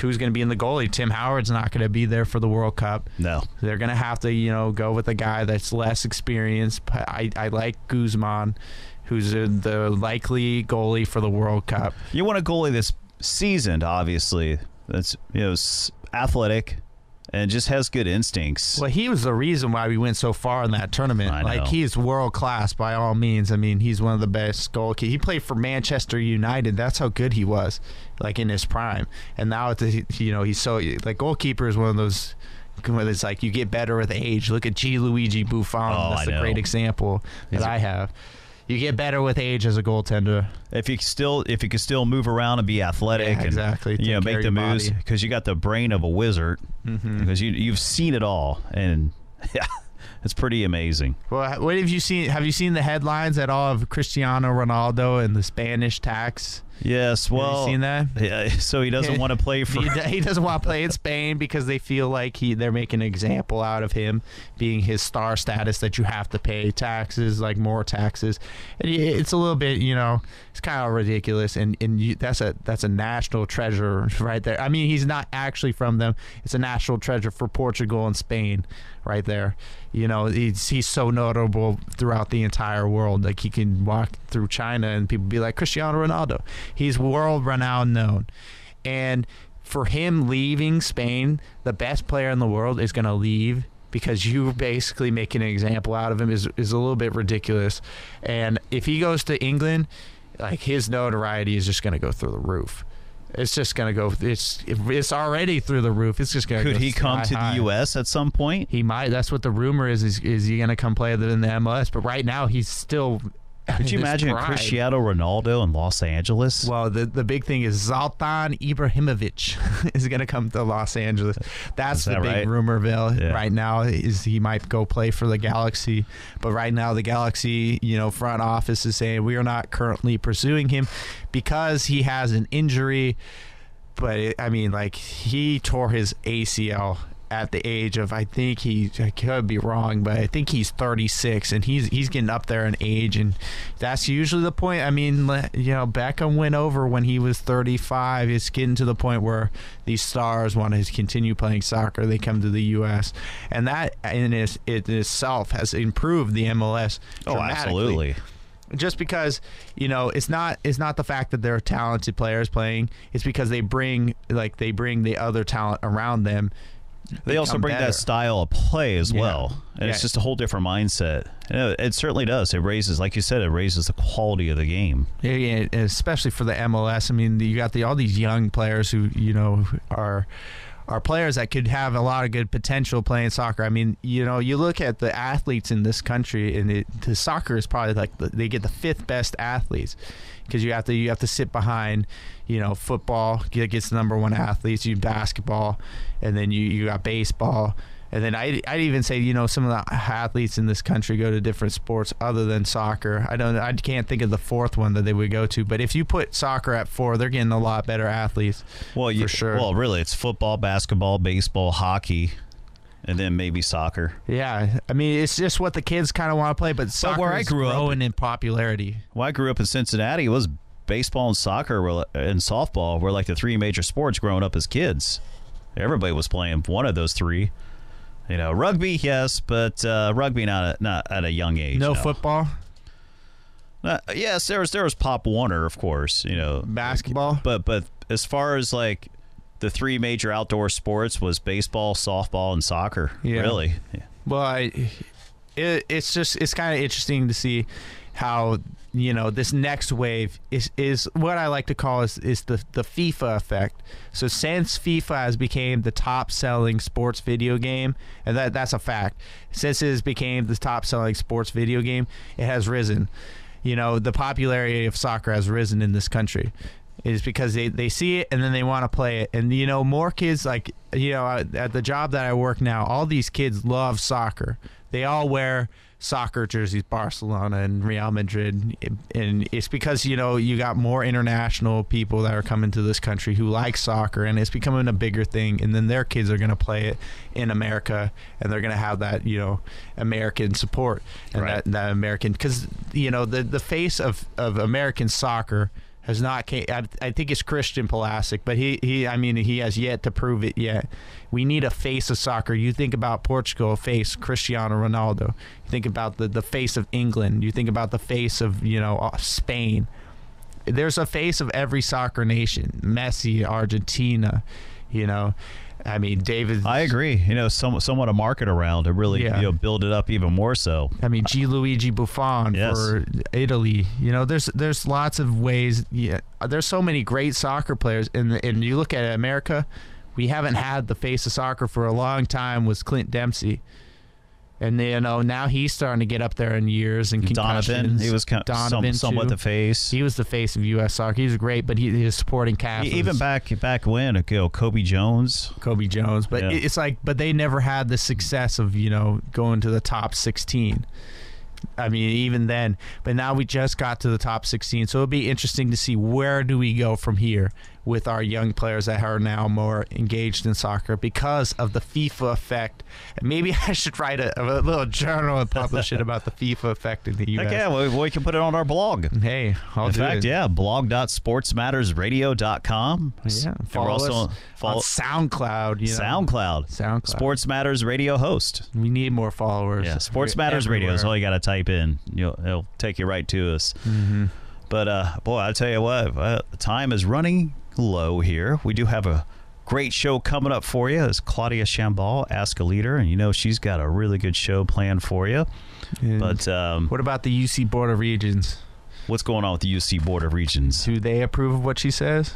who's going to be in the goalie. Tim Howard's not going to be there for the World Cup. No. They're going to have to, you know, go with a guy that's less experienced. But I, I like Guzan, who's the likely goalie for the World Cup. You want a goalie that's seasoned, obviously. That's you know athletic, and just has good instincts. Well, he was the reason why we went so far in that tournament. I know. Like he's world class by all means. I mean, he's one of the best goalkeepers. He played for Manchester United. That's how good he was, like in his prime. And now the, you know, he's so like goalkeeper is one of those. where It's like you get better with age. Look at Gianluigi Buffon. Oh, That's I a great example that I have. You get better with age as a goaltender. if you still if you can still move around and be athletic Yeah, and exactly. you know Take make the moves because you got the brain of a wizard Mm-hmm. because you you've seen it all and yeah it's pretty amazing Well, what have you seen? Have you seen the headlines at all of Cristiano Ronaldo and the Spanish tax? Yes well have you seen that? yeah, so he doesn't want to play for he, he doesn't want to play in Spain because they feel like he they're making an example out of him being his star status that you have to pay taxes like more taxes. And it's a little bit you know it's kind of ridiculous and and you, that's a that's a national treasure right there. I mean he's not actually from them. It's a national treasure for Portugal and Spain right there. You know he's he's so notable throughout the entire world. Like he can walk through China and people be like Cristiano Ronaldo he's world renowned known and for him leaving Spain, the best player in the world is going to leave because you basically making an example out of him is, is a little bit ridiculous. And if he goes to England, like his notoriety is just going to go through the roof. It's just going to go. It's it's already through the roof. It's just going to. could he come to the U.S. at some point He might. That's what the rumor is. Is, is he going to come play in the MLS? But right now, he's still. Could you imagine prime. Cristiano Ronaldo in Los Angeles Well, the the big thing is Zlatan Ibrahimovic is going to come to Los Angeles. That's Is the big right? rumorville Yeah. right now. Is he might go play for the Galaxy, but right now the Galaxy, you know, front office is saying we are not currently pursuing him because he has an injury. But it, I mean, like he tore his ACL at the age of I think he I could be wrong, but I think he's 36 and he's he's getting up there in age and that's usually the point. I mean, you know, Beckham went over when he was 35. It's getting to the point where these stars want to continue playing soccer. They come to the U.S. and that in it itself has improved the MLS. oh absolutely just because you know it's not it's not the fact that they're talented players playing it's because they bring like they bring the other talent around them they also bring better. that style of play as Yeah. well and it's just a whole different mindset know, it certainly does it raises like you said it raises the quality of the game Yeah, yeah, especially for the MLS. I mean, you got the all these young players who you know are are players that could have a lot of good potential playing soccer. I mean, you know, you look at the athletes in this country, and it, the soccer is probably like the, they get the fifth best athletes because you have to you have to sit behind, you know, football get- gets the number one athletes. You basketball, and then you you got baseball. And then I I'd even say you know some of the athletes in this country go to different sports other than soccer. I don't I can't think of the fourth one that they would go to. But if you put soccer at four, they're getting a lot better athletes. well you For sure. well really it's football basketball baseball hockey and then maybe soccer. Yeah, I mean it's just what the kids kind of want to play, but soccer where I is grew up- growing in popularity. Well, I grew up in Cincinnati. It was baseball and soccer were, and softball were like the three major sports growing up as kids. Everybody was playing one of those three. You know, rugby, yes, but uh, rugby not at, not at a young age. No football, Uh, yes, there was there was Pop Warner, of course. You know, basketball. but but as far as like the three major outdoor sports was baseball, softball, and soccer. Yeah. Really, yeah. Well, I, it, it's just it's kind of interesting to see how you know this next wave is is what I like to call is is the the FIFA effect. So since FIFA has became the top selling sports video game, and that that's a fact. Since it has became the top selling sports video game, it has risen. You know, the popularity of soccer has risen in this country. Is because they, they see it and then they want to play it. And, you know, more kids, like, you know, at the job that I work now, all these kids love soccer. They all wear soccer jerseys, Barcelona and Real Madrid. And it's because, you know, you got more international people that are coming to this country who like soccer and it's becoming a bigger thing. And then their kids are going to play it in America and they're going to have that, you know, American support and Right. that, that American, because, you know, the, the face of, of American soccer has not came, I, I think it's Christian Pulisic, but he, he I mean he has yet to prove it yet. We need a face of soccer. You think about Portugal, face Cristiano Ronaldo. You think about the the face of England. You think about the face of you know uh, Spain. There's a face of every soccer nation. Messi, Argentina. You know, I mean David. I agree. You know, some, somewhat a market around to really Yeah. you know build it up even more so. I mean, Gianluigi Buffon Yes. for Italy. You know, there's there's lots of ways. Yeah, there's so many great soccer players, and and you look at America, we haven't had the face of soccer for a long time. Was Clint Dempsey, and you know now he's starting to get up there in years and Donovan, concussions. he was kind of some, Donovan, somewhat too. the face. He was the face of U.S. soccer. He was great, but he, his supporting cast. Even back back when, you know, Cobi Jones. Cobi Jones, but Yeah. it's like, but they never had the success of you know going to the top 16. I mean, even then, but now we just got to the top 16, so it'll be interesting to see where do we go from here with our young players that are now more engaged in soccer because of the FIFA effect. And maybe I should write a, a little journal and publish it about the FIFA effect in the U.S. Yeah, we, we can put it on our blog. Hey, I'll In do fact, it. yeah, blog.sportsmattersradio.com. Yeah, follow also us follow on SoundCloud. You know. SoundCloud. SoundCloud. Sports Matters Radio host. We need more followers. Yeah, Sports Matters Radio is all you got to type in. You'll, it'll take you right to us. Mm-hmm. But uh, boy, I tell you what, uh, time is running low here. We do have a great show coming up for you. It's Claudia Chambal, Ask a Leader, and you know she's got a really good show planned for you. But um, What about the UC Board of Regents? what's going on with the UC Board of Regents? Do they approve of what she says?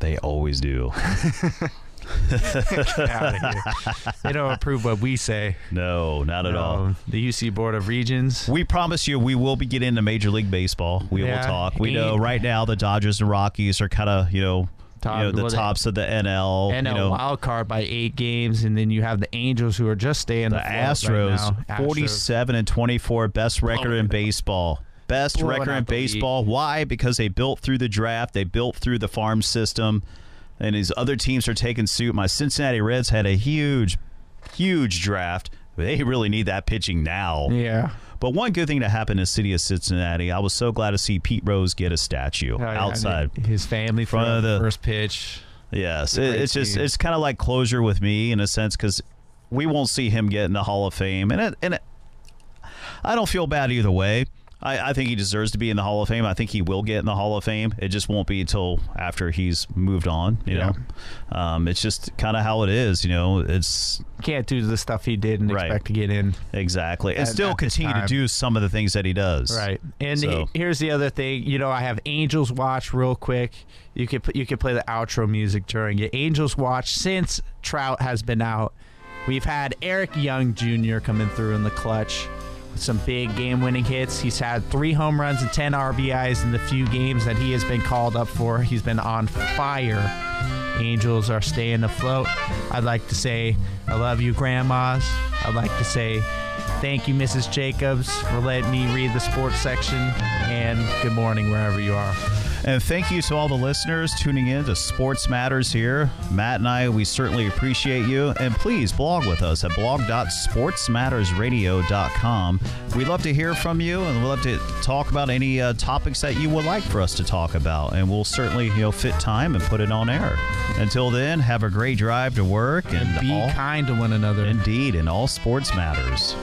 They always do. Get outta here. they don't approve what we say. No, not at all. The UC Board of Regents. We promise you we will be getting into Major League Baseball. We Yeah, will talk. We know right now the Dodgers and Rockies are kind of, you know, Top- you know, the well, they- tops of the NL. NL you know, wild card by eight games, and then you have the Angels who are just staying the afloat right Astros, now. 47 and 24, best record Blowing in up. baseball. Best Blowing record in out the league. baseball. Why? Because they built through the draft, they built through the farm system, and these other teams are taking suit. My Cincinnati Reds had a huge, huge draft. They really need that pitching now. Yeah. But one good thing to happen in the city of Cincinnati, I was so glad to see Pete Rose get a statue Oh, yeah, outside. His family Front from of the first pitch. Yes, it, it's just it's kind of like closure with me in a sense because we won't see him get in the Hall of Fame, and it, and it, I don't feel bad either way. I, I think he deserves to be in the Hall of Fame. I think he will get in the Hall of Fame. It just won't be until after he's moved on. You Yeah. know, um, it's just kind of how it is. You know, it's Can't do the stuff he did and Right. expect to get in. exactly and still continue to do some of the things that he does. Right. And So- he- here's the other thing. You know, I have Angels Watch real quick. You could put- you could play the outro music during it. Angels Watch since Trout has been out. We've had Eric Young Jr. coming through in the clutch some big game-winning hits. He's had three home runs and 10 RBIs in the few games that he has been called up for. He's been on fire. Angels are staying afloat. I'd like to say I love you, grandmas. I'd like to say thank you, Mrs. Jacobs, for letting me read the sports section. And good morning, wherever you are. And thank you to all the listeners tuning in to Sports Matters here. Matt and I, we certainly appreciate you. And please blog with us at blog.sportsmattersradio.com. We'd love to hear from you and we'd love to talk about any uh, topics that you would like for us to talk about. And we'll certainly, you know, fit time and put it on air. Until then, have a great drive to work and Be all, kind to one another. indeed, and all sports matters.